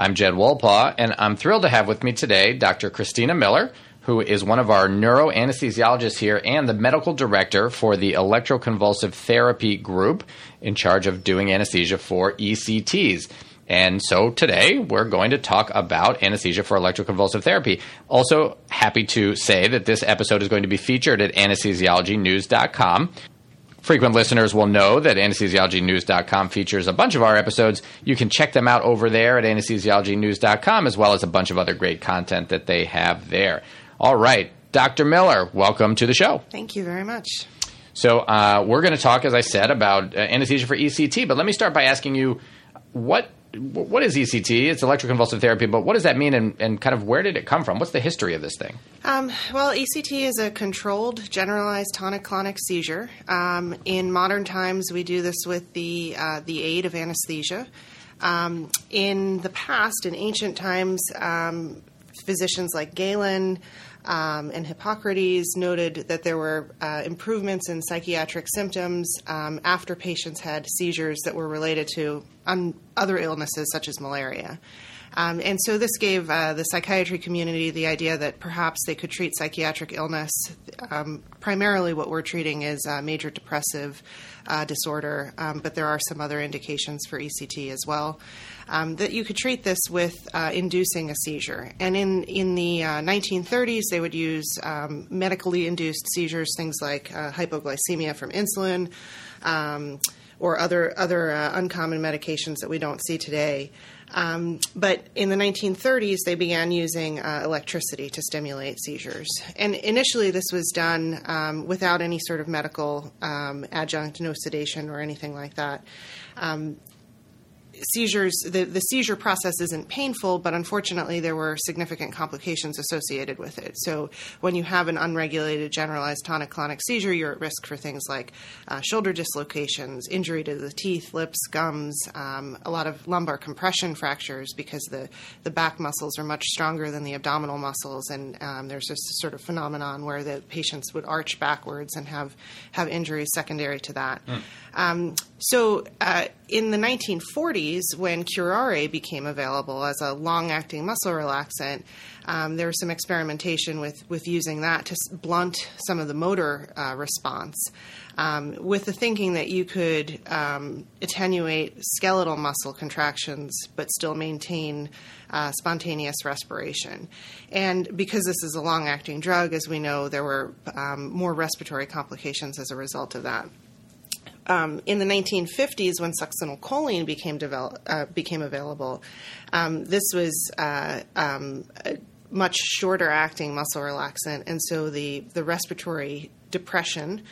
I'm Jed Wolpaw, and I'm thrilled to have with me today Dr. Christina Miller, who is one of our neuroanesthesiologists here and the medical director for the electroconvulsive therapy group in charge of doing anesthesia for ECTs. And so today we're going to talk about anesthesia for electroconvulsive therapy. Also, happy to say that this episode is going to be featured at anesthesiologynews.com. Frequent listeners will know that anesthesiologynews.com features a bunch of our episodes. You can check them out over there at anesthesiologynews.com, as well as a bunch of other great content that they have there. All right, Dr. Miller, welcome to the show. Thank you very much. So, uh, we're going to talk, as I said, about uh, anesthesia for ECT, but let me start by asking you what what is ECT? It's electroconvulsive therapy, but what does that mean and, and kind of where did it come from? What's the history of this thing? Um, well, ECT is a controlled generalized tonic clonic seizure. Um, in modern times, we do this with the, uh, the aid of anesthesia. Um, in the past, in ancient times, um, physicians like Galen, um, and Hippocrates noted that there were uh, improvements in psychiatric symptoms um, after patients had seizures that were related to um, other illnesses such as malaria. Um, and so this gave uh, the psychiatry community the idea that perhaps they could treat psychiatric illness. Um, primarily, what we're treating is uh, major depressive uh, disorder, um, but there are some other indications for ECT as well. Um, that you could treat this with uh, inducing a seizure. And in, in the uh, 1930s, they would use um, medically induced seizures, things like uh, hypoglycemia from insulin. Um, or other other uh, uncommon medications that we don't see today. Um, but in the 1930s, they began using uh, electricity to stimulate seizures. And initially, this was done um, without any sort of medical um, adjunct, no sedation or anything like that. Um, seizures, the, the seizure process isn't painful, but unfortunately, there were significant complications associated with it. So, when you have an unregulated generalized tonic clonic seizure, you're at risk for things like uh, shoulder dislocations, injury to the teeth, lips, gums, um, a lot of lumbar compression fractures because the, the back muscles are much stronger than the abdominal muscles, and um, there's this sort of phenomenon where the patients would arch backwards and have, have injuries secondary to that. Mm. Um, so, uh, in the 1940s, when Curare became available as a long acting muscle relaxant, um, there was some experimentation with, with using that to blunt some of the motor uh, response. Um, with the thinking that you could um, attenuate skeletal muscle contractions but still maintain uh, spontaneous respiration. And because this is a long acting drug, as we know, there were um, more respiratory complications as a result of that um, in the 1950s, when succinylcholine became develop, uh, became available, um, this was uh, um, a much shorter acting muscle relaxant, and so the the respiratory depression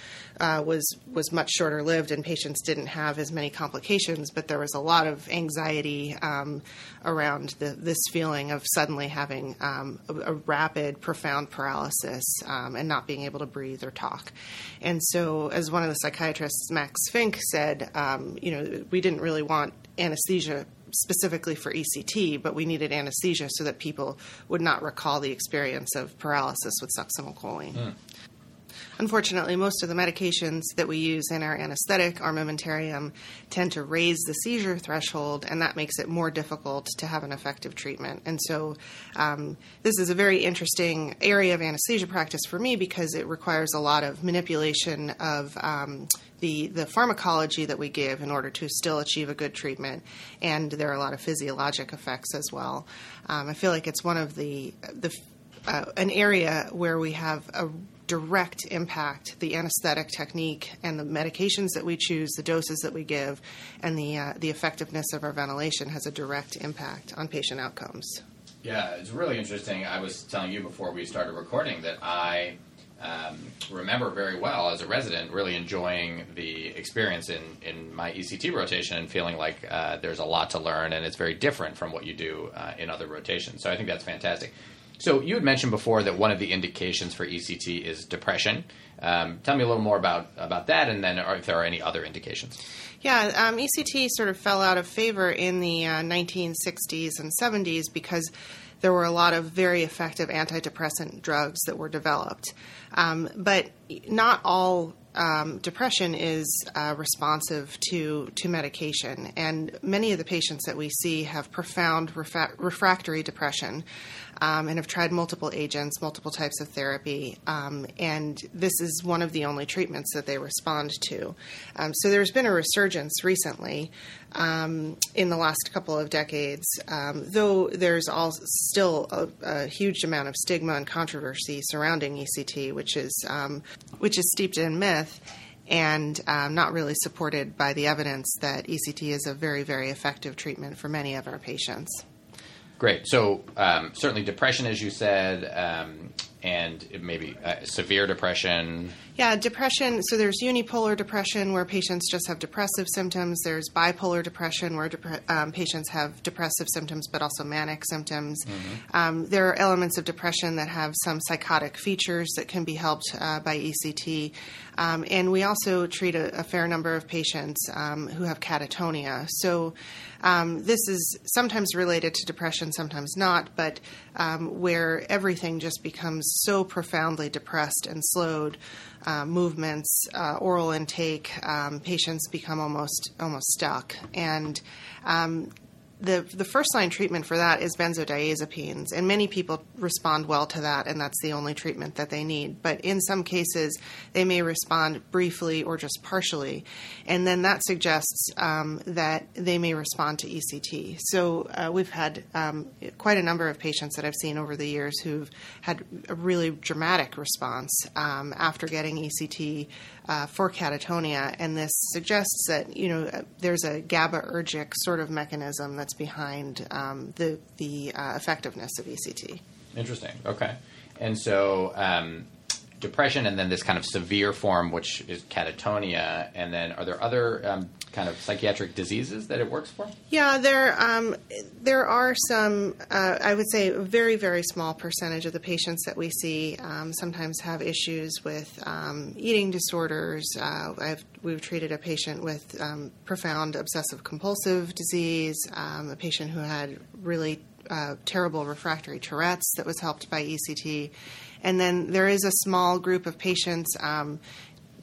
uh, was was much shorter lived, and patients didn't have as many complications. But there was a lot of anxiety um, around the, this feeling of suddenly having um, a, a, rapid, profound paralysis um, and not being able to breathe or talk. And so, as one of the psychiatrists, Max Fink, said, um, you know, we didn't really want anesthesia specifically for ECT, but we needed anesthesia so that people would not recall the experience of paralysis with succinylcholine. Mm. Unfortunately, most of the medications that we use in our anesthetic armamentarium tend to raise the seizure threshold, and that makes it more difficult to have an effective treatment. And so, um, this is a very interesting area of anesthesia practice for me because it requires a lot of manipulation of um, the, the pharmacology that we give in order to still achieve a good treatment, and there are a lot of physiologic effects as well. Um, I feel like it's one of the the uh, an area where we have a direct impact the anesthetic technique and the medications that we choose, the doses that we give, and the uh, the effectiveness of our ventilation has a direct impact on patient outcomes. Yeah, it's really interesting. I was telling you before we started recording that I um, remember very well as a resident really enjoying the experience in, in my ECT rotation and feeling like uh, there's a lot to learn and it's very different from what you do uh, in other rotations. So I think that's fantastic. So you had mentioned before that one of the indications for ECT is depression. Um, tell me a little more about about that, and then if there are any other indications. Yeah, um, ECT sort of fell out of favor in the uh, 1960s and 70s because there were a lot of very effective antidepressant drugs that were developed. Um, but not all um, depression is uh, responsive to, to medication, and many of the patients that we see have profound refractory depression um, and have tried multiple agents, multiple types of therapy, um, and this is one of the only treatments that they respond to. Um, so there's been a resurgence recently um, in the last couple of decades, um, though there's all, still a, a, huge amount of stigma and controversy surrounding ECT, which is um, which is steeped in myth and um, not really supported by the evidence that ECT is a very, very effective treatment for many of our patients. Great. So um, certainly depression, as you said, um, and maybe uh, severe depression. Yeah, depression. So there's unipolar depression where patients just have depressive symptoms. There's bipolar depression where dep- um, patients have depressive symptoms but also manic symptoms. Mm-hmm. Um, there are elements of depression that have some psychotic features that can be helped uh, by ECT. Um, and we also treat a, a fair number of patients um, who have catatonia. So um, this is sometimes related to depression, sometimes not, but um, where everything just becomes so profoundly depressed and slowed. Uh, movements, uh, oral intake, um, patients become almost almost stuck, and um, the the first line treatment for that is benzodiazepines, and many people respond well to that, and that's the only treatment that they need. But in some cases, they may respond briefly or just partially, and then that suggests um, that they may respond to ECT. So uh, we've had um, quite a number of patients that I've seen over the years who've had a really dramatic response um, after getting ECT uh, for catatonia, and this suggests that you know there's a GABAergic sort of mechanism that's behind um, the the uh, effectiveness of ECT. Interesting. Okay, and so um, depression, and then this kind of severe form, which is catatonia, and then are there other um, kind of psychiatric diseases that it works for? Yeah, there um, there are some. Uh, I would say a very very small percentage of the patients that we see um, sometimes have issues with um, eating disorders. Uh, we've treated a patient with um, profound obsessive compulsive disease, um, a patient who had really uh, terrible refractory Tourette's that was helped by ECT. And then there is a small group of patients, um,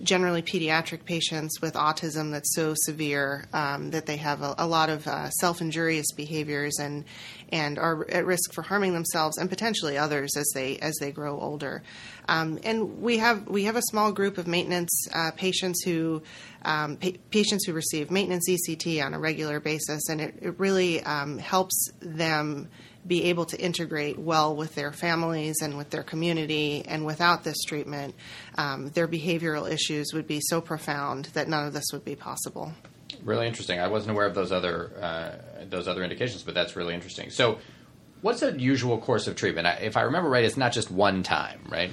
generally pediatric patients with autism that's so severe um, that they have a, a lot of uh, self-injurious behaviors and and are at risk for harming themselves and potentially others as they as they grow older. Um, and we have we have a small group of maintenance uh, patients who um, pa- patients who receive maintenance ECT on a regular basis, and it, it really um, helps them be able to integrate well with their families and with their community. And without this treatment, um, their behavioral issues would be so profound that none of this would be possible. Really interesting. I wasn't aware of those other uh, those other indications, but that's really interesting. So, What's a usual course of treatment? If I remember right, it's not just one time, right?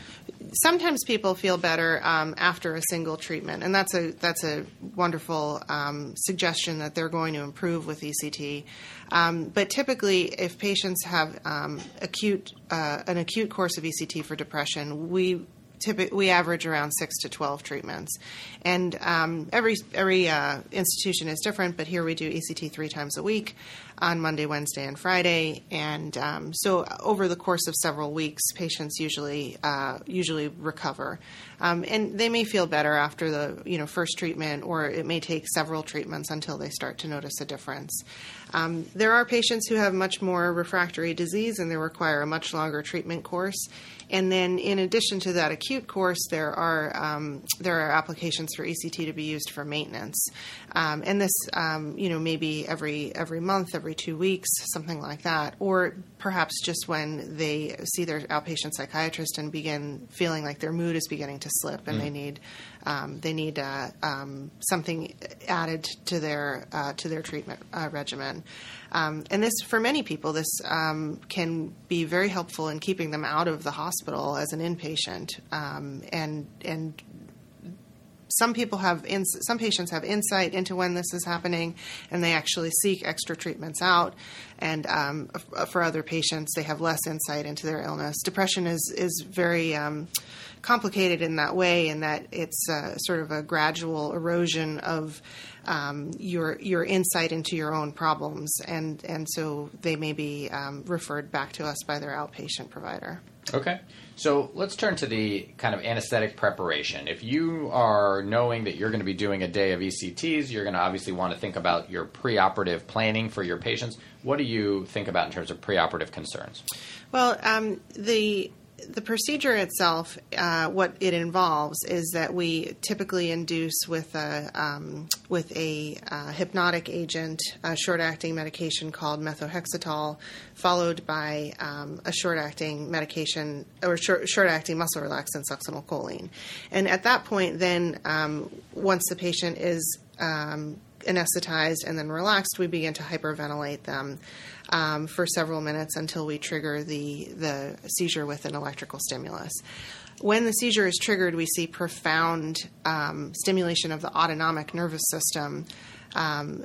sometimes people feel better um, after a single treatment, and that's a that's a wonderful um, suggestion that they're going to improve with ECT. Um, but typically, if patients have um, acute uh, an acute course of ECT for depression, we typically we average around six to twelve treatments, and um, every every uh, institution is different. But here we do ECT three times a week, on Monday, Wednesday, and Friday, and um, so over the course of several weeks, patients usually uh, usually recover, um, and they may feel better after the you know first treatment, or it may take several treatments until they start to notice a difference. Um, there are patients who have much more refractory disease and they require a much longer treatment course. And then, in addition to that acute course, there are um, there are applications for ECT to be used for maintenance, um, and this um, you know maybe every every month, every two weeks, something like that, or perhaps just when they see their outpatient psychiatrist and begin feeling like their mood is beginning to slip and mm. they need um, they need uh, um, something added to their uh, to their treatment uh, regimen. Um, and this, for many people, this um, can be very helpful in keeping them out of the hospital as an inpatient. Um, and and some people have some patients have insight into when this is happening and they actually seek extra treatments out. And um, for other patients they have less insight into their illness. Depression is is very um, complicated in that way in that it's uh, sort of a gradual erosion of um, your your insight into your own problems. And and so they may be um, referred back to us by their outpatient provider Okay. So let's turn to the kind of anesthetic preparation. If you are knowing that you're going to be doing a day of ECTs, you're going to obviously want to think about your preoperative planning for your patients. What do you think about in terms of preoperative concerns? Well, um, the the procedure itself, uh, what it involves is that we typically induce with a um, with a uh, hypnotic agent, a short-acting medication called methohexital, followed by um, a short-acting medication or short, short-acting muscle relaxant succinylcholine. And at that point, then um, once the patient is um, anesthetized and then relaxed, we begin to hyperventilate them um, for several minutes until we trigger the, the seizure with an electrical stimulus. When the seizure is triggered, we see profound um, stimulation of the autonomic nervous system um,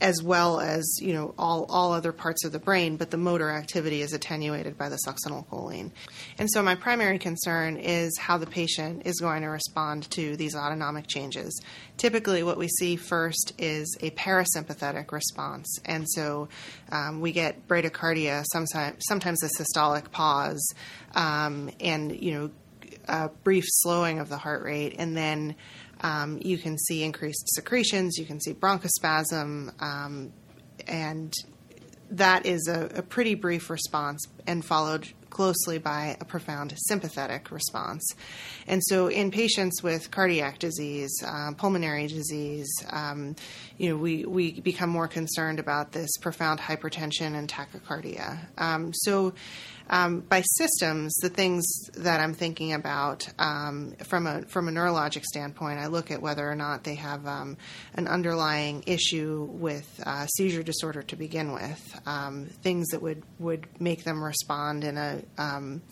as well as you know all, all other parts of the brain, but the motor activity is attenuated by the succinylcholine. And so my primary concern is how the patient is going to respond to these autonomic changes. Typically, what we see first is a parasympathetic response, and so um, we get bradycardia, sometimes sometimes asystolic pause, um, and you know a brief slowing of the heart rate, and then um, you can see increased secretions, you can see bronchospasm, um, and that is a, a, pretty brief response and followed closely by a profound sympathetic response. And so, in patients with cardiac disease, uh, pulmonary disease, um, you know, we, we become more concerned about this profound hypertension and tachycardia. Um, so, um, by systems, the things that I'm thinking about um, from a from a neurologic standpoint, I look at whether or not they have um, an underlying issue with uh, seizure disorder to begin with, um, things that would would make them respond in a um,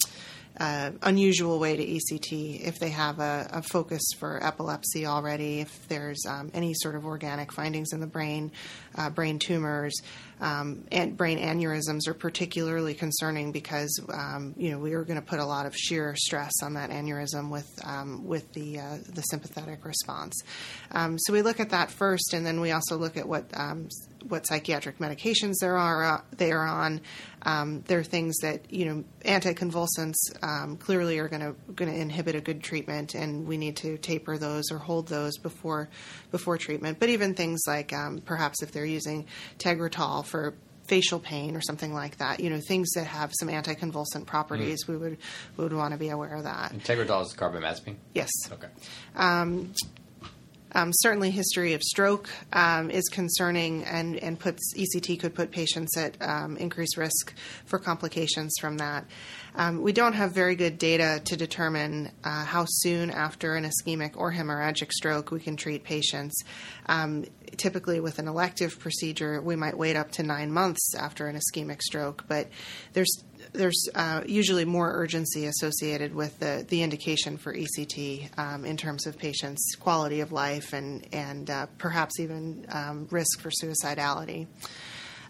uh, unusual way to ECT if they have a, a, focus for epilepsy already, if there's um, any sort of organic findings in the brain, uh, brain tumors, um, and brain aneurysms are particularly concerning because um, you know we are going to put a lot of shear stress on that aneurysm with um, with the uh, the sympathetic response. Um, so we look at that first, and then we also look at what um, what psychiatric medications there are uh, they are on. Um, there are things that you know anticonvulsants clearly are going to going to inhibit a good treatment, and we need to taper those or hold those before before treatment. But even things like perhaps if they're using Tegretol for facial pain or something like that. You know, things that have some anticonvulsant properties. Mm. We would we would want to be aware of that. Tegretol is carbamazepine. Yes. Okay. Um, um, certainly, history of stroke um, is concerning, and, and puts ECT could put patients at um, increased risk for complications from that. Um, we don't have very good data to determine uh, how soon after an ischemic or hemorrhagic stroke we can treat patients. Um, typically, with an elective procedure, we might wait up to nine months after an ischemic stroke, but there's there's uh, usually more urgency associated with the, the indication for ECT um, in terms of patients' quality of life and and uh, perhaps even um, risk for suicidality.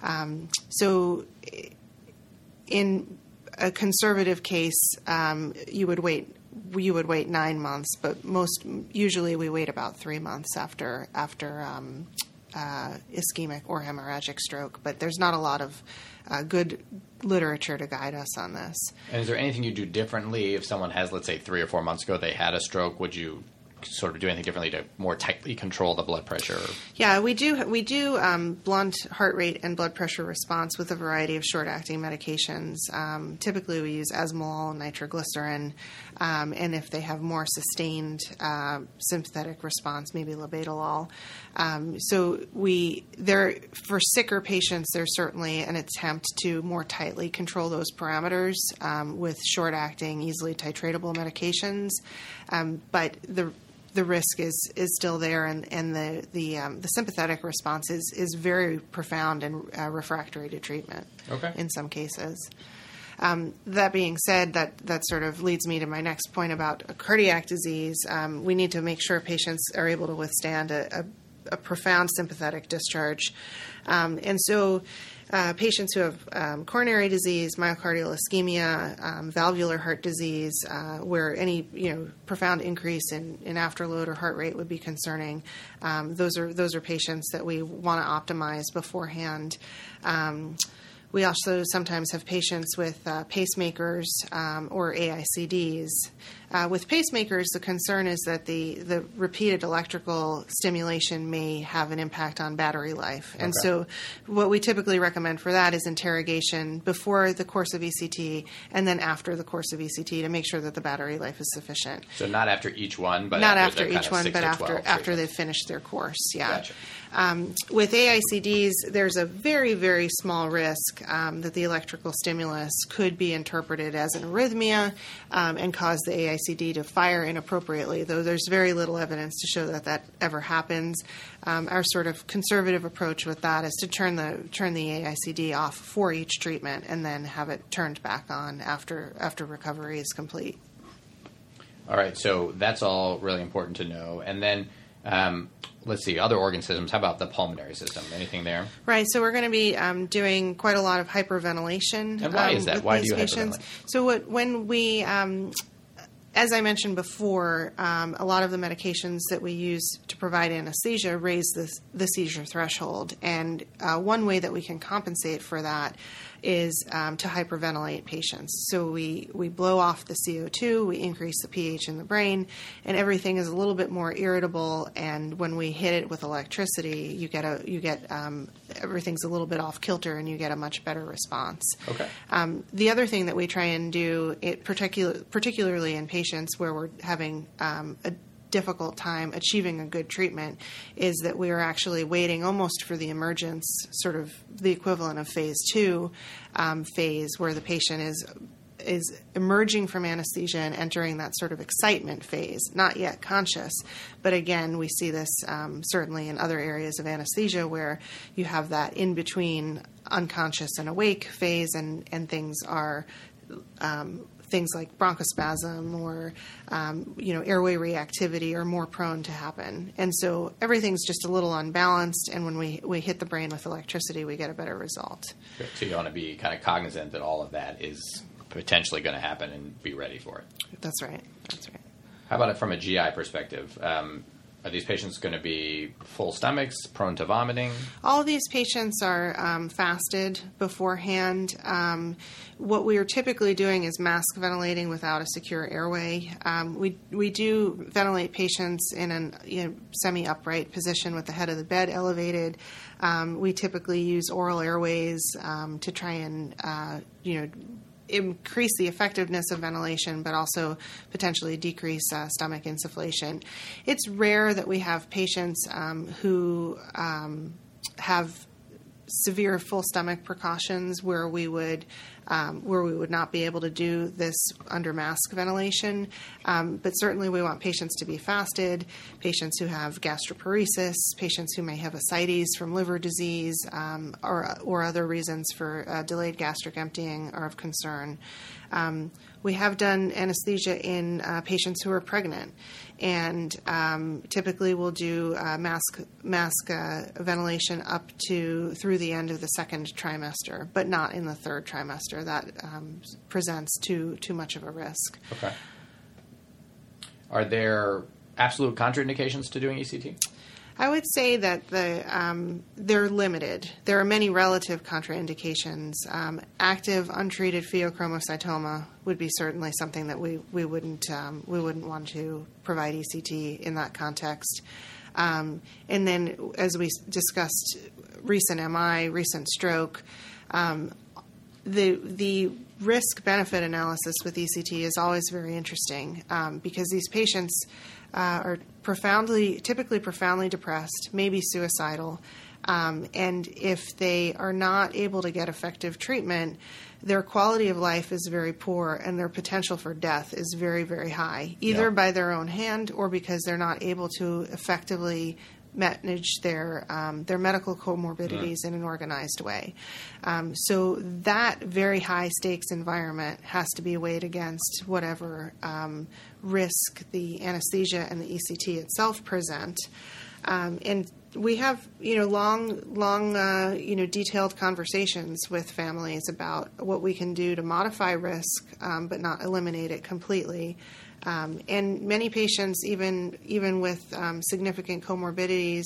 Um, so, in a conservative case, um, you would wait you would wait nine months, but most usually we wait about three months after after um, uh, ischemic or hemorrhagic stroke. But there's not a lot of uh, good literature to guide us on this. And is there anything you do differently if someone has, let's say, three or four months ago they had a stroke? Would you sort of do anything differently to more tightly control the blood pressure? Yeah, we do. We do um, blunt heart rate and blood pressure response with a variety of short-acting medications. Um, typically, we use esmolol, nitroglycerin, um, and if they have more sustained uh, sympathetic response, maybe labetalol. Um, so we there for sicker patients, there's certainly an attempt to more tightly control those parameters um, with short-acting, easily titratable medications. Um, but the the risk is is still there, and and the the um, the sympathetic response is is very profound and uh, refractory to treatment. Okay. In some cases. Um, that being said, that that sort of leads me to my next point about cardiac disease. Um, we need to make sure patients are able to withstand a, a, a profound sympathetic discharge, um, and so uh, patients who have um, coronary disease, myocardial ischemia, um, valvular heart disease, uh, where any you know profound increase in, in afterload or heart rate would be concerning. Um, those are those are patients that we want to optimize beforehand. Um, we also sometimes have patients with uh, pacemakers um, or AICDs. Uh, with pacemakers, the concern is that the, the repeated electrical stimulation may have an impact on battery life. And Okay. so, what we typically recommend for that is interrogation before the course of ECT and then after the course of ECT to make sure that the battery life is sufficient. So not after each one, but Not after, after each one, but after after they've finished their course. Yeah. Gotcha. Um, with AICDs, there's a very, very small risk um, that the electrical stimulus could be interpreted as an arrhythmia um, and cause the AICD to fire inappropriately, though there's very little evidence to show that that ever happens. Um, our sort of conservative approach with that is to turn the turn the AICD off for each treatment and then have it turned back on after after recovery is complete. All right, so that's all really important to know. And then um, let's see, other organ systems. How about the pulmonary system? Anything there? Right. So we're going to be um, doing quite a lot of hyperventilation. And why um, is that? Why do these you patients. hyperventilate? So what, when we, um, as I mentioned before, um, a lot of the medications that we use to provide anesthesia raise the, the seizure threshold, and uh, one way that we can compensate for that is um, to hyperventilate patients. So we, we blow off the CO2, we increase the pH in the brain, and everything is a little bit more irritable. And when we hit it with electricity, you get a you get um, everything's a little bit off kilter, and you get a much better response. Okay. Um, the other thing that we try and do, it particular, particularly in patients where we're having um, a difficult time achieving a good treatment, is that we are actually waiting almost for the emergence, sort of the equivalent of phase two um, phase, where the patient is is emerging from anesthesia and entering that sort of excitement phase, not yet conscious. But again, we see this um, certainly in other areas of anesthesia where you have that in between unconscious and awake phase, and, and things are. Um, things like bronchospasm or um, you know airway reactivity are more prone to happen and so everything's just a little unbalanced and when we, we hit the brain with electricity we get a better result So you want to be kind of cognizant that all of that is potentially going to happen and be ready for it. that's right that's right How about it from a GI perspective? Um, are these patients going to be full stomachs, prone to vomiting? All of these patients are um, fasted beforehand. Um, what we are typically doing is mask ventilating without a secure airway. Um, we we do ventilate patients in a you know, semi upright position with the head of the bed elevated. Um, we typically use oral airways um, to try and uh, you know increase the effectiveness of ventilation, but also potentially decrease uh, stomach insufflation. It's rare that we have patients um, who um, have severe full stomach precautions where we would um, where we would not be able to do this under mask ventilation. Um, but certainly, we want patients to be fasted, patients who have gastroparesis, patients who may have ascites from liver disease, um, or, or other reasons for uh, delayed gastric emptying are of concern. Um, we have done anesthesia in uh, patients who are pregnant, and um, typically we'll do uh, mask mask uh, ventilation up to through the end of the second trimester, but not in the third trimester. That um, presents too too much of a risk. Okay. Are there absolute contraindications to doing ECT? I would say that the um, they're limited. There are many relative contraindications. Um, active untreated pheochromocytoma would be certainly something that we we wouldn't um, we wouldn't want to provide ECT in that context. Um, and then, as we discussed, recent MI, recent stroke. Um, the the risk benefit analysis with ECT is always very interesting um, because these patients uh, are profoundly, typically profoundly depressed, maybe suicidal. Um, and if they are not able to get effective treatment, their quality of life is very poor and their potential for death is very, very high, either Yeah. by their own hand or because they're not able to effectively manage their um, their medical comorbidities in an organized way. Um, so that very high stakes environment has to be weighed against whatever um, risk the anesthesia and the ECT itself present. Um, and we have, you know, long, long, uh, you know, detailed conversations with families about what we can do to modify risk, um, but not eliminate it completely. Um, and many patients, even even with um, significant comorbidities,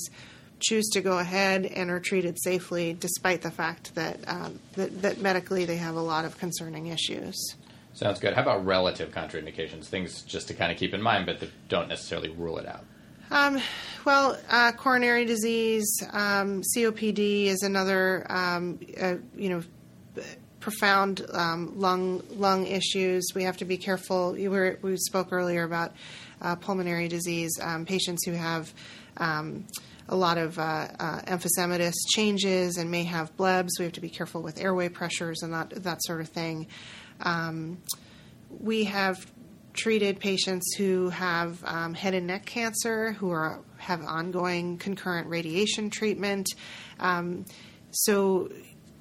choose to go ahead and are treated safely, despite the fact that, um, that that medically they have a lot of concerning issues. Sounds good. How about relative contraindications? Things just to kind of keep in mind, but that don't necessarily rule it out. Um, well, uh, coronary disease, um, COPD is another, um, uh, you know, profound um, lung lung issues. We have to be careful. You were, we spoke earlier about uh, pulmonary disease. Um, patients who have um, a lot of uh, uh, emphysematous changes and may have blebs. We have to be careful with airway pressures and that that sort of thing. Um, we have treated patients who have um, head and neck cancer, who are have ongoing concurrent radiation treatment. Um, so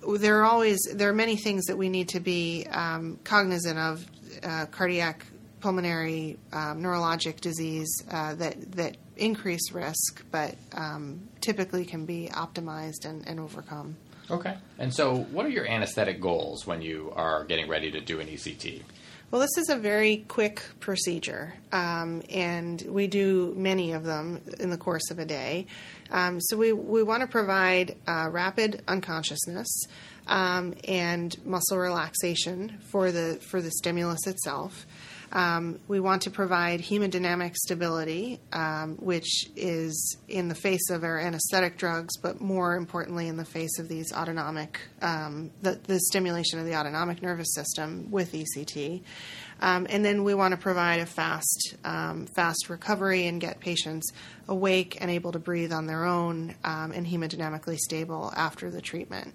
there are always there are many things that we need to be um, cognizant of: uh, cardiac, pulmonary, um, neurologic disease uh, that that increase risk, but um, typically can be optimized and, and overcome. Okay. And so, what are your anesthetic goals when you are getting ready to do an ECT? Well, this is a very quick procedure, um, and we do many of them in the course of a day. Um, so we, we want to provide uh, rapid unconsciousness um, and muscle relaxation for the for the stimulus itself. Um, we want to provide hemodynamic stability, um, which is in the face of our anesthetic drugs, but more importantly, in the face of these autonomic, um, the, the stimulation of the autonomic nervous system with ECT. Um, and then we want to provide a fast, um, fast recovery and get patients awake and able to breathe on their own um, and hemodynamically stable after the treatment.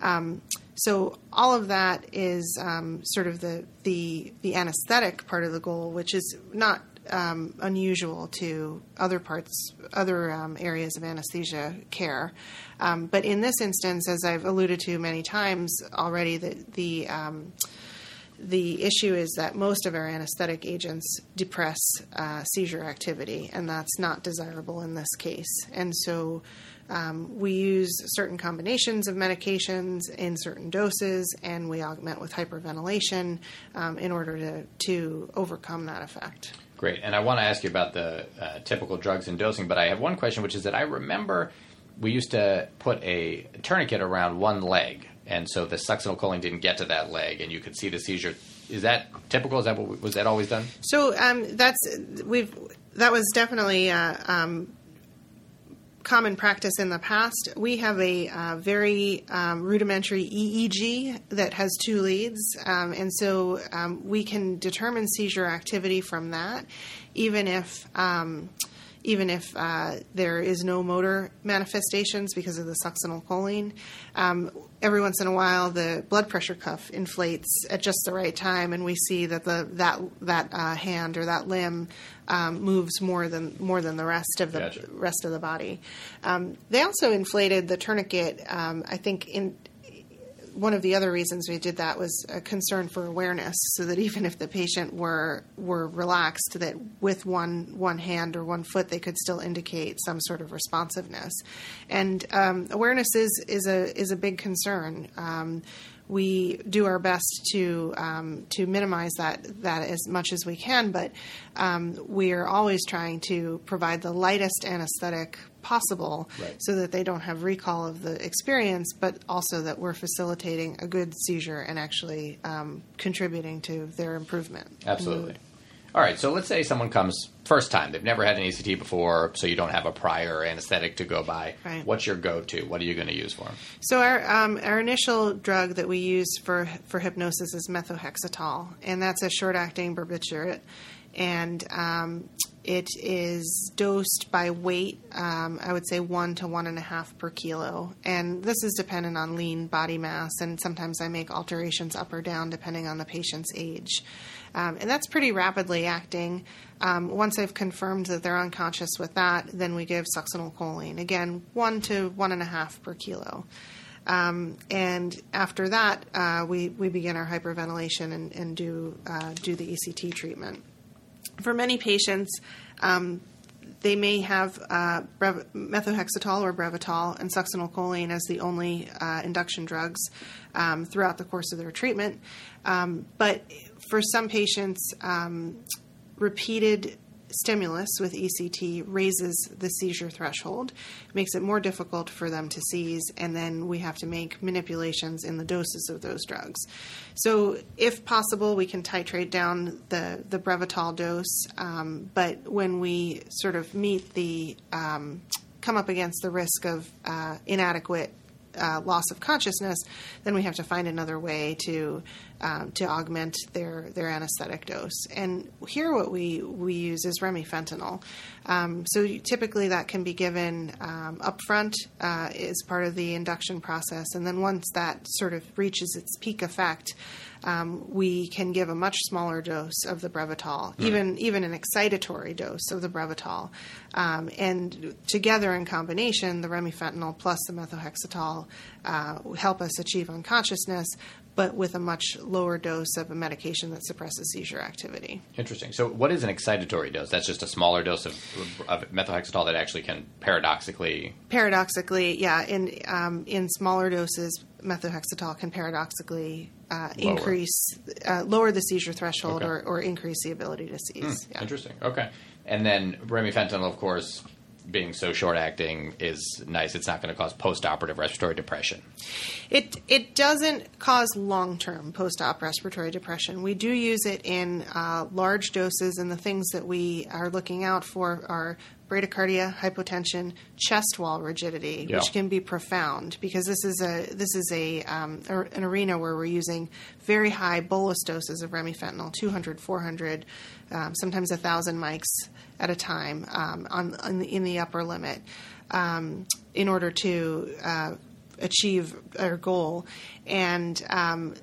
Um, so all of that is um, sort of the, the the anesthetic part of the goal, which is not um, unusual to other parts, other um, areas of anesthesia care. Um, but in this instance, as I've alluded to many times already, the the um, the issue is that most of our anesthetic agents depress uh, seizure activity, and that's not desirable in this case. And so um, we use certain combinations of medications in certain doses, and we augment with hyperventilation um, in order to, to overcome that effect. Great. And I want to ask you about the uh, typical drugs and dosing, but I have one question, which is that I remember we used to put a tourniquet around one leg, and so the succinylcholine didn't get to that leg, and you could see the seizure. Is that typical? Is that what, was that always done? So um, that's we've that was definitely uh, um, common practice in the past. We have a uh, very um, rudimentary EEG that has two leads, um, and so um, we can determine seizure activity from that, even if. Even if uh, there is no motor manifestations because of the succinylcholine. Um, every once in a while, the blood pressure cuff inflates at just the right time, and we see that the that that uh, hand or that limb um, moves more than more than the rest of the Gotcha. rest of the body. Um, they also inflated the tourniquet. Um, I think in one of the other reasons we did that was a concern for awareness, so that even if the patient were were relaxed, that with one one hand or one foot they could still indicate some sort of responsiveness. And um, awareness is is a is a big concern. Um, we do our best to um, to minimize that that as much as we can, but um, we are always trying to provide the lightest anesthetic possible Right. so that they don't have recall of the experience, but also that we're facilitating a good seizure and actually um, contributing to their improvement. Absolutely. All right, so let's say someone comes first time. They've never had an ECT before, so you don't have a prior anesthetic to go by. Right. What's your go-to? What are you going to use for them? So our um, our initial drug that we use for for hypnosis is methohexital, and that's a short acting barbiturate, and um, it is dosed by weight. Um, I would say one to one and a half per kilo, and this is dependent on lean body mass, and sometimes I make alterations up or down depending on the patient's age. Um, and that's pretty rapidly acting. Um, once I've confirmed that they're unconscious with that, then we give succinylcholine. Again, one to one and a half per kilo. Um, and after that, uh, we, we begin our hyperventilation and, and do, uh, do the ECT treatment. For many patients, um, they may have uh, brev- methohexital or Brevital and succinylcholine as the only uh, induction drugs um, throughout the course of their treatment. Um, but for some patients, um, repeated stimulus with ECT raises the seizure threshold, makes it more difficult for them to seize, and then we have to make manipulations in the doses of those drugs. So, if possible, we can titrate down the, the Brevital dose, um, but when we sort of meet the um, come up against the risk of uh, inadequate uh, loss of consciousness, then we have to find another way to um, to augment their their anesthetic dose. And here, what we we use is remifentanil. Um, so typically, that can be given um, upfront uh, as part of the induction process, and then once that sort of reaches its peak effect. Um, we can give a much smaller dose of the Brevital, even even an excitatory dose of the Brevital, um, and together in combination, the remifentanil plus the methohexital uh, help us achieve unconsciousness, but with a much lower dose of a medication that suppresses seizure activity. Interesting. So, what is an excitatory dose? That's just a smaller dose of, of methohexital that actually can paradoxically. Paradoxically, yeah, in um, in smaller doses, methohexital can paradoxically uh, Lower. increase, uh, lower the seizure threshold, Okay. or, or increase the ability to seize. Yeah. Interesting. Okay. And then remifentanil, of course, being so short acting, is nice. It's not going to cause post-operative respiratory depression. It it doesn't cause long term post op respiratory depression. We do use it in uh, large doses, and the things that we are looking out for are bradycardia, hypotension, chest wall rigidity, Yeah. which can be profound because this is a this is a, um, a an arena where we're using very high bolus doses of remifentanil, 200, 400, um, sometimes thousand mics at a time um, on, on the, in the upper limit um, in order to uh, achieve our goal. And um,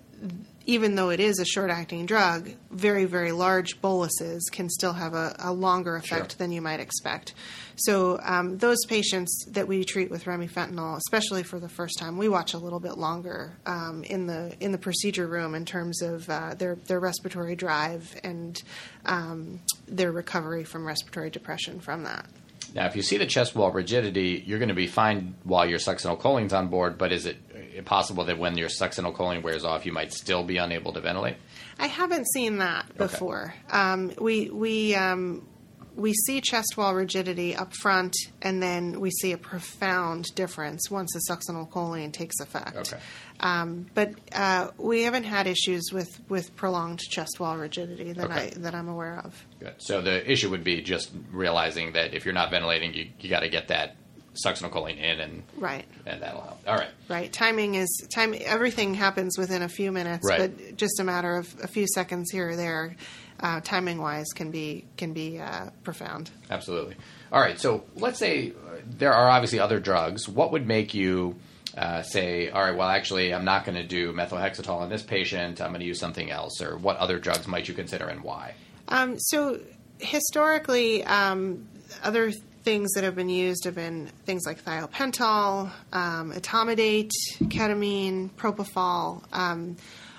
even though it is a short acting drug, very, very large boluses can still have a, a longer effect Sure. than you might expect. So, um, those patients that we treat with remifentanil, especially for the first time, we watch a little bit longer um, in the in the procedure room in terms of uh, their their respiratory drive and um, their recovery from respiratory depression from that. Now, if you see the chest wall rigidity, you're going to be fine while your succinylcholine's on board. But is it possible that when your succinylcholine wears off, you might still be unable to ventilate? I haven't seen that before. Um, we we um, we see chest wall rigidity up front, and then we see a profound difference once the succinylcholine takes effect. Okay. Um, but uh, we haven't had issues with, with prolonged chest wall rigidity that Okay. I that I'm aware of. Good. So the issue would be just realizing that if you're not ventilating, you, you got to get that succinylcholine in, and Right. and that'll help. All right. Right. Timing is time. Everything happens within a few minutes, Right. but just a matter of a few seconds here or there, uh, timing wise, can be can be uh, profound. Absolutely. All right. So let's say uh, there are obviously other drugs. What would make you uh, say, all right, well, actually, I'm not going to do methohexital in this patient. I'm going to use something else, or what other drugs might you consider and why? Um, so historically, um, other things that have been used have been things like thiopental, um, etomidate, ketamine, propofol. Um,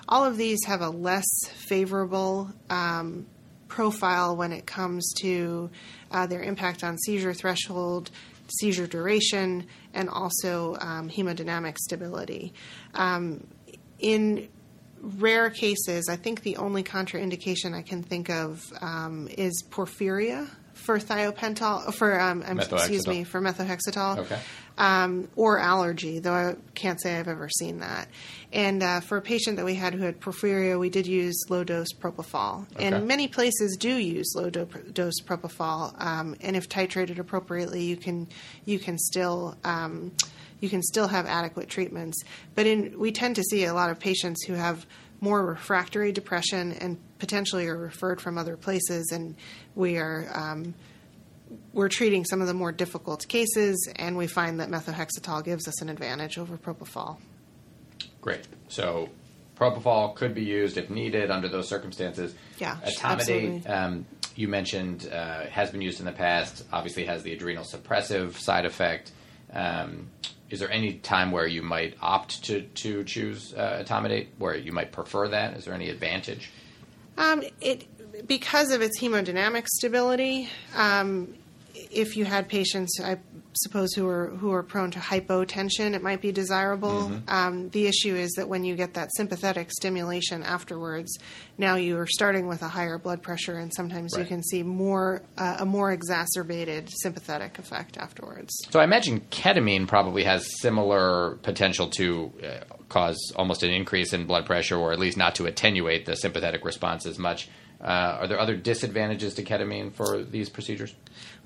all of these have a less favorable um, profile when it comes to uh, their impact on seizure threshold, seizure duration, and also um, hemodynamic stability. Um, in rare cases, I think the only contraindication I can think of um, is porphyria for thiopental for um, um, excuse me for methohexital. Okay. Um, or allergy, though I can't say I've ever seen that. And uh, for a patient that we had who had porphyria, we did use low dose propofol. Okay. And many places do use low do- dose propofol, um, and if titrated appropriately, you can you can still um, you can still have adequate treatments. But in we tend to see a lot of patients who have more refractory depression and potentially are referred from other places, and we are um, we're treating some of the more difficult cases, and we find that methohexital gives us an advantage over propofol. Great. So propofol could be used if needed under those circumstances. Yeah, absolutely. um, you mentioned, uh, has been used in the past. Obviously, has the adrenal suppressive side effect. Um, is there any time where you might opt to to choose uh, etomidate, where you might prefer that? Is there any advantage? Um, it because of its hemodynamic stability. Um, if you had patients, I suppose who are who are prone to hypotension, it might be desirable. Um, the issue is that when you get that sympathetic stimulation afterwards, now you are starting with a higher blood pressure, and sometimes you can see more uh, a more exacerbated sympathetic effect afterwards. So I imagine ketamine probably has similar potential to uh, cause almost an increase in blood pressure, or at least not to attenuate the sympathetic response as much. Uh, are there other disadvantages to ketamine for these procedures?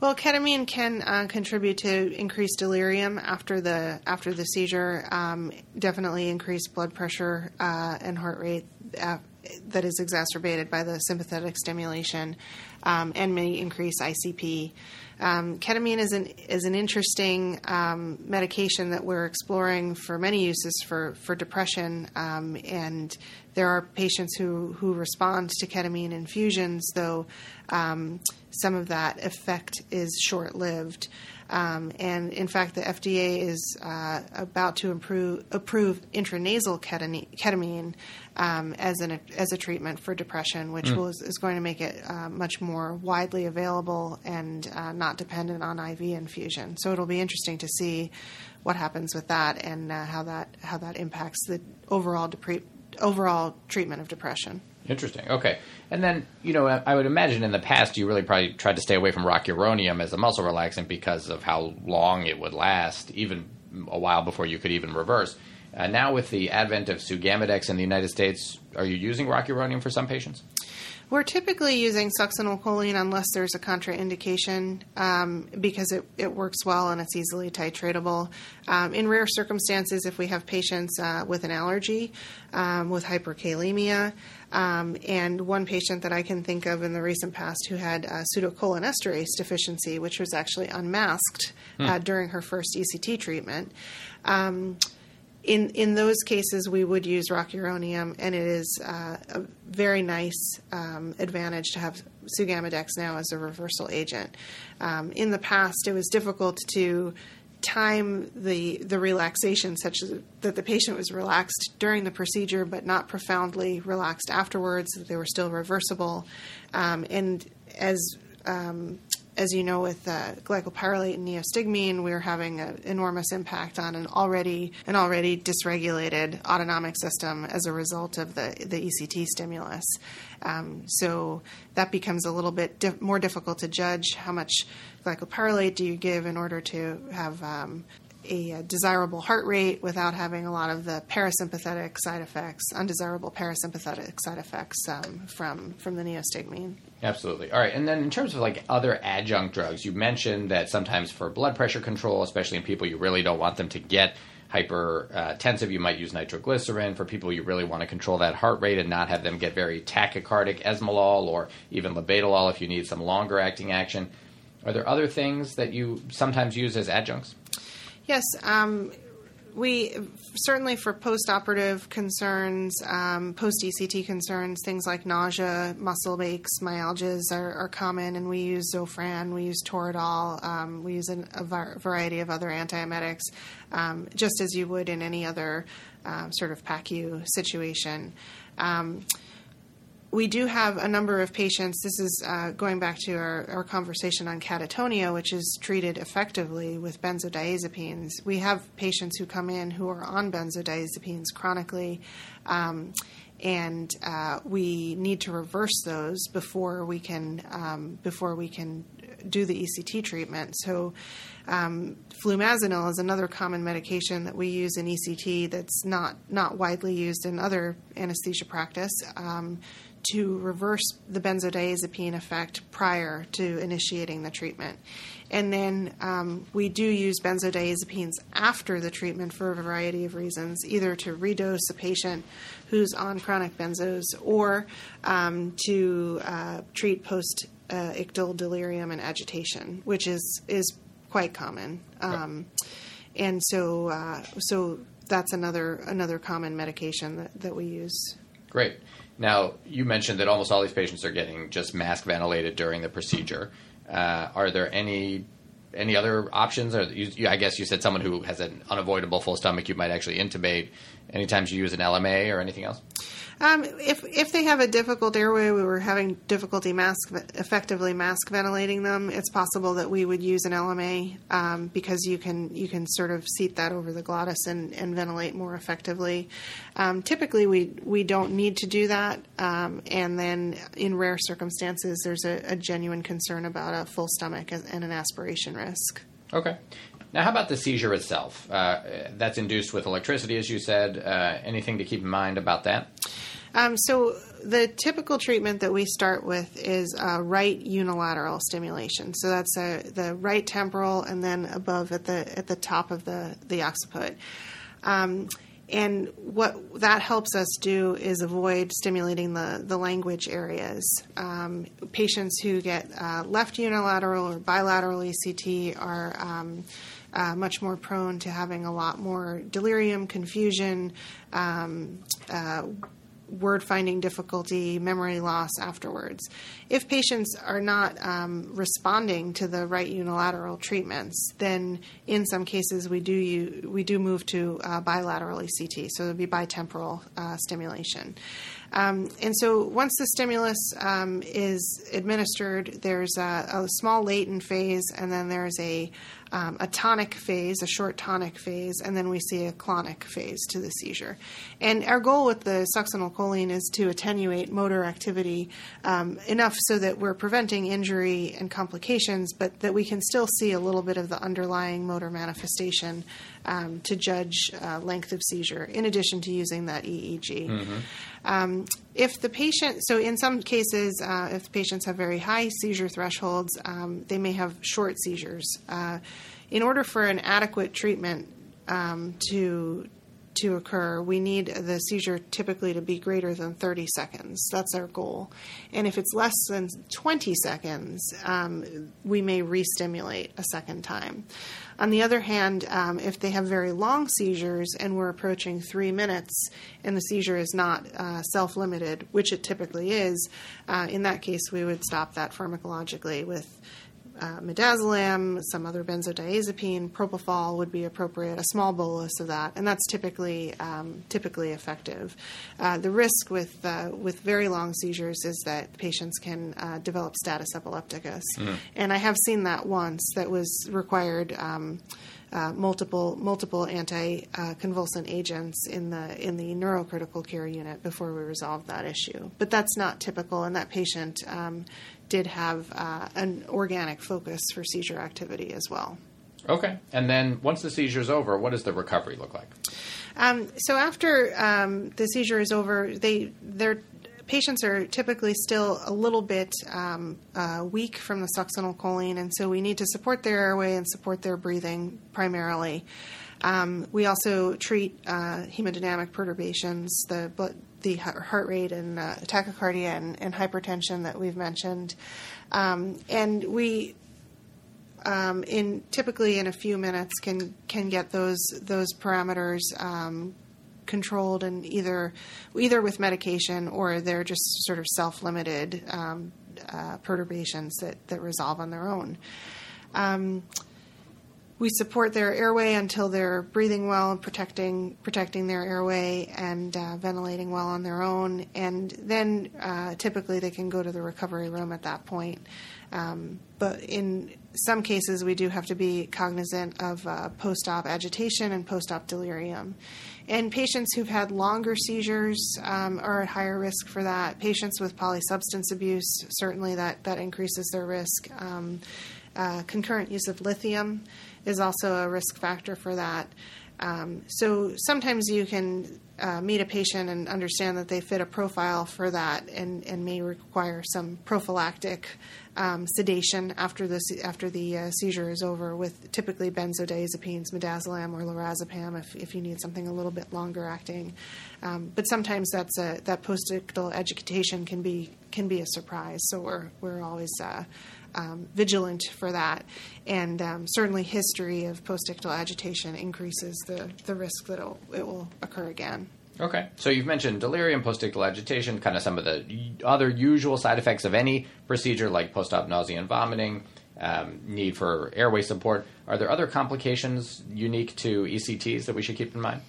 Well, ketamine can uh, contribute to increased delirium after the after the seizure. Um, definitely increased blood pressure uh, and heart rate uh, that is exacerbated by the sympathetic stimulation, um, and may increase ICP. Um, ketamine is an is an interesting um, medication that we're exploring for many uses for for depression, um, and there are patients who who respond to ketamine infusions, though um, some of that effect is short lived. Um, and in fact, the FDA is uh, about to improve, approve intranasal ketamine, ketamine um, as an as a treatment for depression, which will, is going to make it uh, much more widely available and uh, not dependent on IV infusion. So it'll be interesting to see what happens with that and uh, how that how that impacts the overall depre- overall treatment of depression. Interesting. Okay. And then, you know, I would imagine in the past you really probably tried to stay away from rocuronium as a muscle relaxant because of how long it would last, even a while before you could even reverse. Uh, now, with the advent of Sugammadex in the United States, are you using rocuronium for some patients? We're typically using succinylcholine unless there's a contraindication um, because it, it works well and it's easily titratable. Um, in rare circumstances, if we have patients uh, with an allergy, um, with hyperkalemia, um, and one patient that I can think of in the recent past who had uh, pseudocholinesterase deficiency, which was actually unmasked uh, during her first ECT treatment. In in those cases, we would use rocuronium, and it is uh, a very nice um, advantage to have sugammadex now as a reversal agent. Um, in the past, it was difficult to time the the relaxation such that the patient was relaxed during the procedure but not profoundly relaxed afterwards that they were still reversible um, and as um, as you know, with uh, glycopyrrolate and neostigmine, we're having an enormous impact on an already an already dysregulated autonomic system as a result of the the ECT stimulus. Um, so that becomes a little bit di- more difficult to judge. How much glycopyrrolate do you give in order to have um, a, desirable heart rate without having a lot of the parasympathetic side effects, undesirable parasympathetic side effects um, from from the neostigmine. Absolutely. All right. And then in terms of like other adjunct drugs, you mentioned that sometimes for blood pressure control, especially in people you really don't want them to get hypertensive, you might use nitroglycerin. For people you really want to control that heart rate and not have them get very tachycardic, esmolol or even labetalol if you need some longer acting action. Are there other things that you sometimes use as adjuncts? Yes. Um, we certainly for post-operative concerns, um, post-ECT concerns, things like nausea, muscle aches, myalgias are, are, common, and we use Zofran, we use Toradol, um, we use an, a variety of other antiemetics, um, just as you would in any other um, sort of PACU situation. We do have a number of patients. This is uh, going back to our, our, conversation on catatonia, which is treated effectively with benzodiazepines. We have patients who come in who are on benzodiazepines chronically, um, and uh, we need to reverse those before we can um, before we can do the ECT treatment. So. Um, flumazenil is another common medication that we use in ECT that's not not widely used in other anesthesia practice. Um, to reverse the benzodiazepine effect prior to initiating the treatment. And then um, we do use benzodiazepines after the treatment for a variety of reasons, either to redose a patient who's on chronic benzos or um, to uh, treat post uh, ictal delirium and agitation, which is, is quite common. Um, and so, uh, so that's another another common medication that, that we use. Great. Now, you mentioned that almost all these patients are getting just mask ventilated during the procedure. Uh, are there any any other options? Or you, I guess you said someone who has an unavoidable full stomach, you might actually intubate. Anytime you use an LMA or anything else? Um, if if they have a difficult airway, we were having difficulty mask effectively mask ventilating them. It's possible that we would use an LMA um, because you can you can sort of seat that over the glottis and, and ventilate more effectively. Um, typically, we we don't need to do that, um, and then in rare circumstances, there's a, a genuine concern about a full stomach and an aspiration risk. Okay. Now, how about the seizure itself? Uh, that's induced with electricity, as you said. Uh, anything to keep in mind about that? Um, so the typical treatment that we start with is right unilateral stimulation. So that's a, the right temporal, and then above at the at the top of the the occiput. Um, and what that helps us do is avoid stimulating the, the language areas. Um, patients who get uh, left unilateral or bilateral ECT are um, uh, much more prone to having a lot more delirium, confusion, um, uh, word finding difficulty, memory loss afterwards. If patients are not um, responding to the right unilateral treatments, then in some cases we do we do move to uh, bilateral ECT, so it would be bitemporal uh, stimulation. Um, and so once the stimulus um, is administered, there's a, a, small latent phase, and then there's a um, a tonic phase, a short tonic phase, and then we see a clonic phase to the seizure. And our goal with the succinylcholine is to attenuate motor activity um, enough so that we're preventing injury and complications, but that we can still see a little bit of the underlying motor manifestation um, to judge uh, length of seizure, in addition to using that EEG. Mm-hmm. Um, if the patient, so in some cases, uh, if patients have very high seizure thresholds, um, they may have short seizures. Uh, in order for an adequate treatment um, to to occur, we need the seizure typically to be greater than 30 seconds. That's our goal. And if it's less than 20 seconds, um, we may re stimulate a second time. On the other hand, um, if they have very long seizures and we're approaching three minutes and the seizure is not uh, self limited, which it typically is, uh, in that case, we would stop that pharmacologically with uh, midazolam, some other benzodiazepine, propofol would be appropriate, a small bolus of that, and that's typically um, typically effective. Uh, the risk with uh, with very long seizures is that patients can uh, develop status epilepticus, mm. and I have seen that once. That was required. Um, uh, multiple multiple anti-convulsant agents in the in the neurocritical care unit before we resolved that issue. But that's not typical, and that patient um, did have uh, an organic focus for seizure activity as well. Okay. And then once the seizure is over, what does the recovery look like? Um, so after um, the seizure is over, they they're patients are typically still a little bit um, uh, weak from the succinylcholine, and so we need to support their airway and support their breathing primarily. Um, we also treat uh, hemodynamic perturbations, the blood, the heart rate and uh, tachycardia and, and, hypertension that we've mentioned, um, and we. Um, in typically in a few minutes can can get those those parameters um, controlled and either either with medication or they're just sort of self limited um, uh, perturbations that that resolve on their own. We support their airway until they're breathing well and protecting protecting their airway and uh, ventilating well on their own. And then uh, typically they can go to the recovery room at that point. Um, but in some cases, we do have to be cognizant of uh, post op agitation and post op delirium. And patients who've had longer seizures um, are at higher risk for that. Patients with polysubstance abuse, certainly that, that increases their risk. Um, uh, concurrent use of lithium is also a risk factor for that. Um, so sometimes you can uh, meet a patient and understand that they fit a profile for that and, and may require some prophylactic um, sedation after the, after the uh, seizure is over with typically benzodiazepines, midazolam or lorazepam if, if you need something a little bit longer acting. Um, but sometimes that's a, that postictal agitation can be can be a surprise. So we're we're always uh, um, vigilant for that. And um, certainly, history of postictal agitation increases the, the risk that it will occur again. Okay. So you've mentioned delirium, postictal agitation, kind of some of the other usual side effects of any procedure like post-op nausea and vomiting, um, need for airway support. Are there other complications unique to ECTs that we should keep in mind?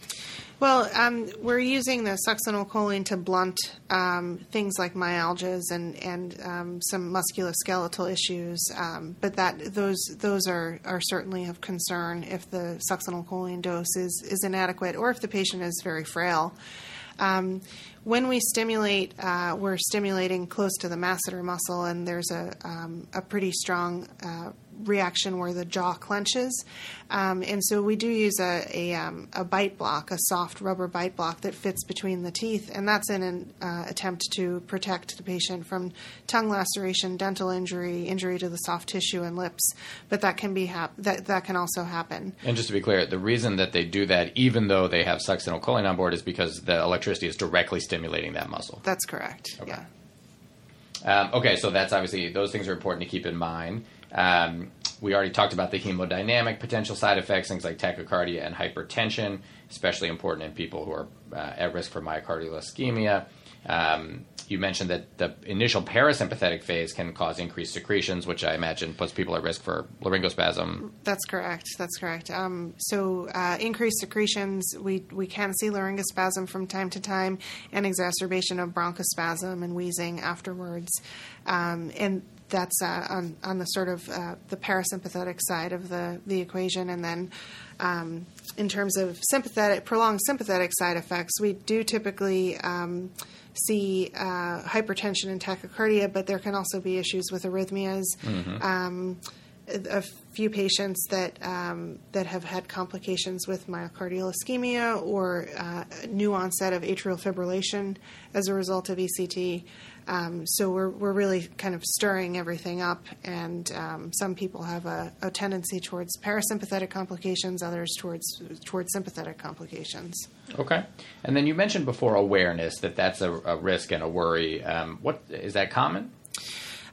Well, um, we're using the succinylcholine to blunt um, things like myalgias and and um, some musculoskeletal issues, um, but that those those are, are certainly of concern if the succinylcholine dose is is inadequate or if the patient is very frail. Um, when we stimulate, uh, we're stimulating close to the masseter muscle, and there's a, um, a pretty strong uh, reaction where the jaw clenches. Um, and so we do use a, a, um, a, bite block, a soft rubber bite block that fits between the teeth, and that's in an uh, attempt to protect the patient from tongue laceration, dental injury, injury to the soft tissue and lips. But that can be hap- that that can also happen. And just to be clear, the reason that they do that, even though they have succinylcholine on board, is because the electricity is directly stimulating that muscle. That's correct. Okay. Yeah. Um, okay, so that's obviously those things are important to keep in mind. Um, we already talked about the hemodynamic potential side effects, things like tachycardia and hypertension, especially important in people who are uh, at risk for myocardial ischemia. Um, you mentioned that the initial parasympathetic phase can cause increased secretions, which I imagine puts people at risk for laryngospasm. That's correct. That's correct. Um, so, uh, increased secretions, we, we can see laryngospasm from time to time and exacerbation of bronchospasm and wheezing afterwards. Um, and that's uh, on, on the sort of uh, the parasympathetic side of the, the equation. And then um, in terms of sympathetic, prolonged sympathetic side effects, we do typically um, see uh, hypertension and tachycardia, but there can also be issues with arrhythmias. Mm-hmm. Um, a few patients that um, that have had complications with myocardial ischemia or uh, new onset of atrial fibrillation as a result of ECT. Um, so we're we're really kind of stirring everything up, and um, some people have a, a, tendency towards parasympathetic complications, others towards towards sympathetic complications. Okay, and then you mentioned before awareness that that's a, a risk and a worry. Um, what is that common?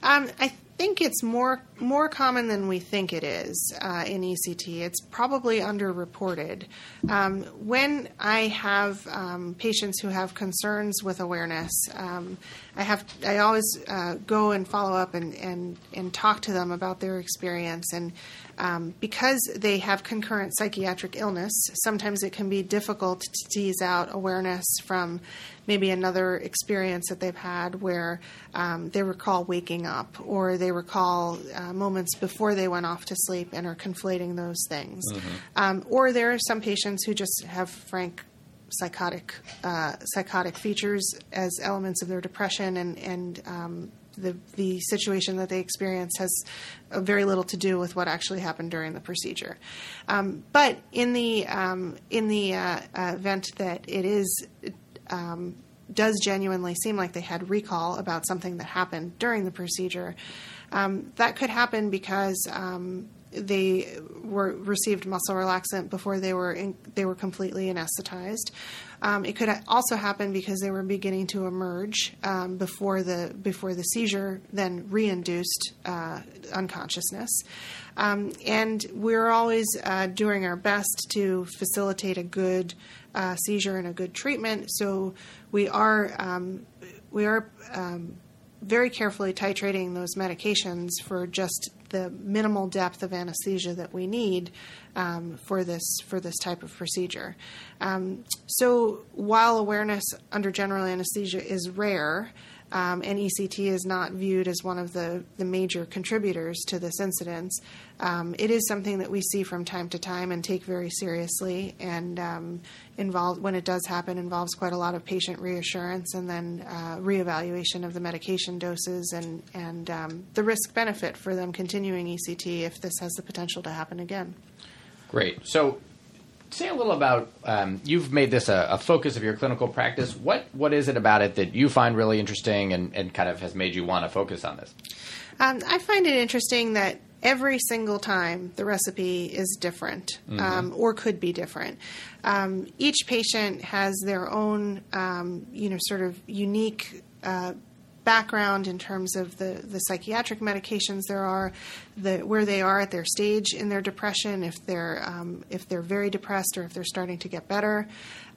Um, I think it's more more common than we think it is uh, in ECT. It's probably underreported. Um, when I have um, patients who have concerns with awareness, um, I have I always uh, go and follow up and, and and talk to them about their experience and um, because they have concurrent psychiatric illness, sometimes it can be difficult to tease out awareness from maybe another experience that they've had where um, they recall waking up or they recall uh, moments before they went off to sleep and are conflating those things. Mm-hmm. Um, or there are some patients who just have frank psychotic uh, psychotic features as elements of their depression and and um, the the situation that they experience has very little to do with what actually happened during the procedure. Um, but in the um, in the uh, uh, event that it is um, does genuinely seem like they had recall about something that happened during the procedure. Um, that could happen because um, they were received muscle relaxant before they were in, they were completely anesthetized. Um, it could also happen because they were beginning to emerge um, before the before the seizure then re-induced uh, unconsciousness. Um, and we're always uh, doing our best to facilitate a good uh, seizure and a good treatment. So we are um, we are um, very carefully titrating those medications for just the minimal depth of anesthesia that we need um, for this for this type of procedure. Um, so while awareness under general anesthesia is rare, um, and ECT is not viewed as one of the, the major contributors to this incidence. Um, it is something that we see from time to time and take very seriously, and um, involved when it does happen involves quite a lot of patient reassurance and then uh, reevaluation of the medication doses and and um, the risk benefit for them continuing ECT if this has the potential to happen again. Great. So say a little about um, you've made this a, a, focus of your clinical practice. What what is it about it that you find really interesting and, and kind of has made you want to focus on this? Um, i find it interesting that every single time the recipe is different mm-hmm. um, or could be different. Um, each patient has their own um, you know sort of unique uh, background in terms of the, the psychiatric medications there are, the, where they are at their stage in their depression, if they're um, if they're very depressed or if they're starting to get better,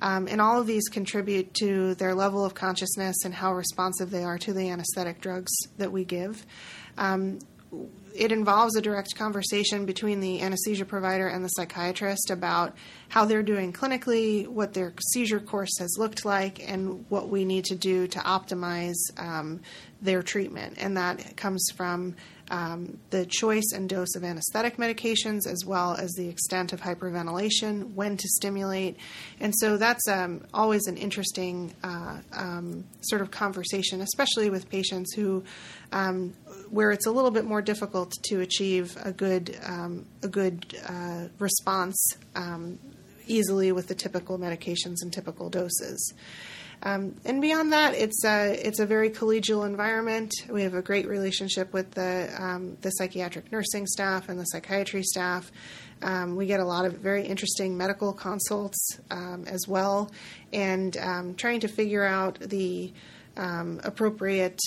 um, and all of these contribute to their level of consciousness and how responsive they are to the anesthetic drugs that we give. Um, it involves a direct conversation between the anesthesia provider and the psychiatrist about how they're doing clinically, what their seizure course has looked like, and what we need to do to optimize um, their treatment. And that comes from um, the choice and dose of anesthetic medications, as well as the extent of hyperventilation, when to stimulate. And so that's um, always an interesting uh, um, sort of conversation, especially with patients who, um, where it's a little bit more difficult to achieve a good, um, a good uh, response um, easily with the typical medications and typical doses. Um, and beyond that, it's a it's a very collegial environment. We have a great relationship with the um, the psychiatric nursing staff and the psychiatry staff. Um, we get a lot of very interesting medical consults um, as well, and um, trying to figure out the um, appropriate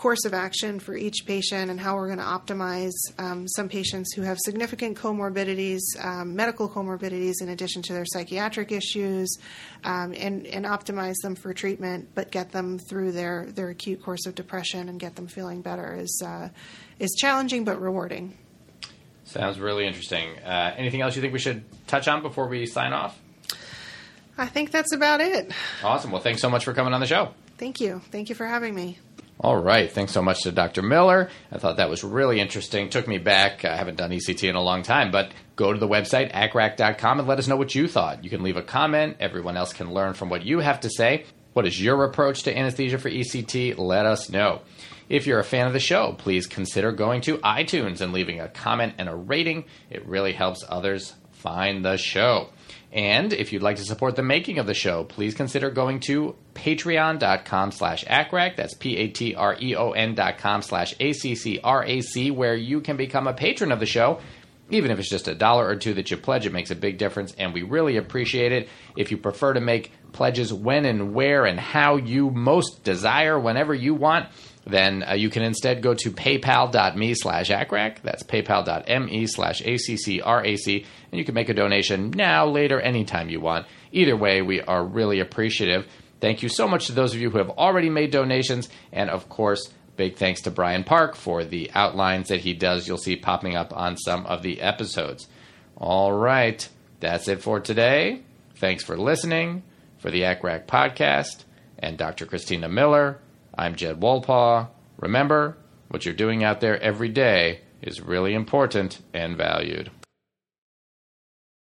course of action for each patient and how we're going to optimize um, some patients who have significant comorbidities, um, medical comorbidities, in addition to their psychiatric issues, um, and, and optimize them for treatment, but get them through their, their acute course of depression and get them feeling better is, uh, is challenging but rewarding. Sounds really interesting. Uh, anything else you think we should touch on before we sign off? I think that's about it. Awesome. Well, thanks so much for coming on the show. Thank you. Thank you for having me. All right. Thanks so much to Dr. Miller. I thought that was really interesting. Took me back. I haven't done ECT in a long time, but go to the website, accrac.com, and let us know what you thought. You can leave a comment. Everyone else can learn from what you have to say. What is your approach to anesthesia for ECT? Let us know. If you're a fan of the show, please consider going to iTunes and leaving a comment and a rating. It really helps others find the show. And if you'd like to support the making of the show, please consider going to patreon.com slash ACCRAC. That's P-A-T-R-E-O-N dot com slash A-C-C-R-A-C, where you can become a patron of the show. Even if it's just a dollar or two that you pledge, it makes a big difference, and we really appreciate it. If you prefer to make pledges when and where and how you most desire, whenever you want, then uh, you can instead go to paypal.me slash accrac. That's paypal.me slash A-C-C-R-A-C. And you can make a donation now, later, anytime you want. Either way, we are really appreciative. Thank you so much to those of you who have already made donations. And of course, big thanks to Brian Park for the outlines that he does. You'll see popping up on some of the episodes. All right. That's it for today. Thanks for listening. For the ACCRAC podcast and Dr. Christina Miller. I'm Jed Wolpaw. Remember, what you're doing out there every day is really important and valued.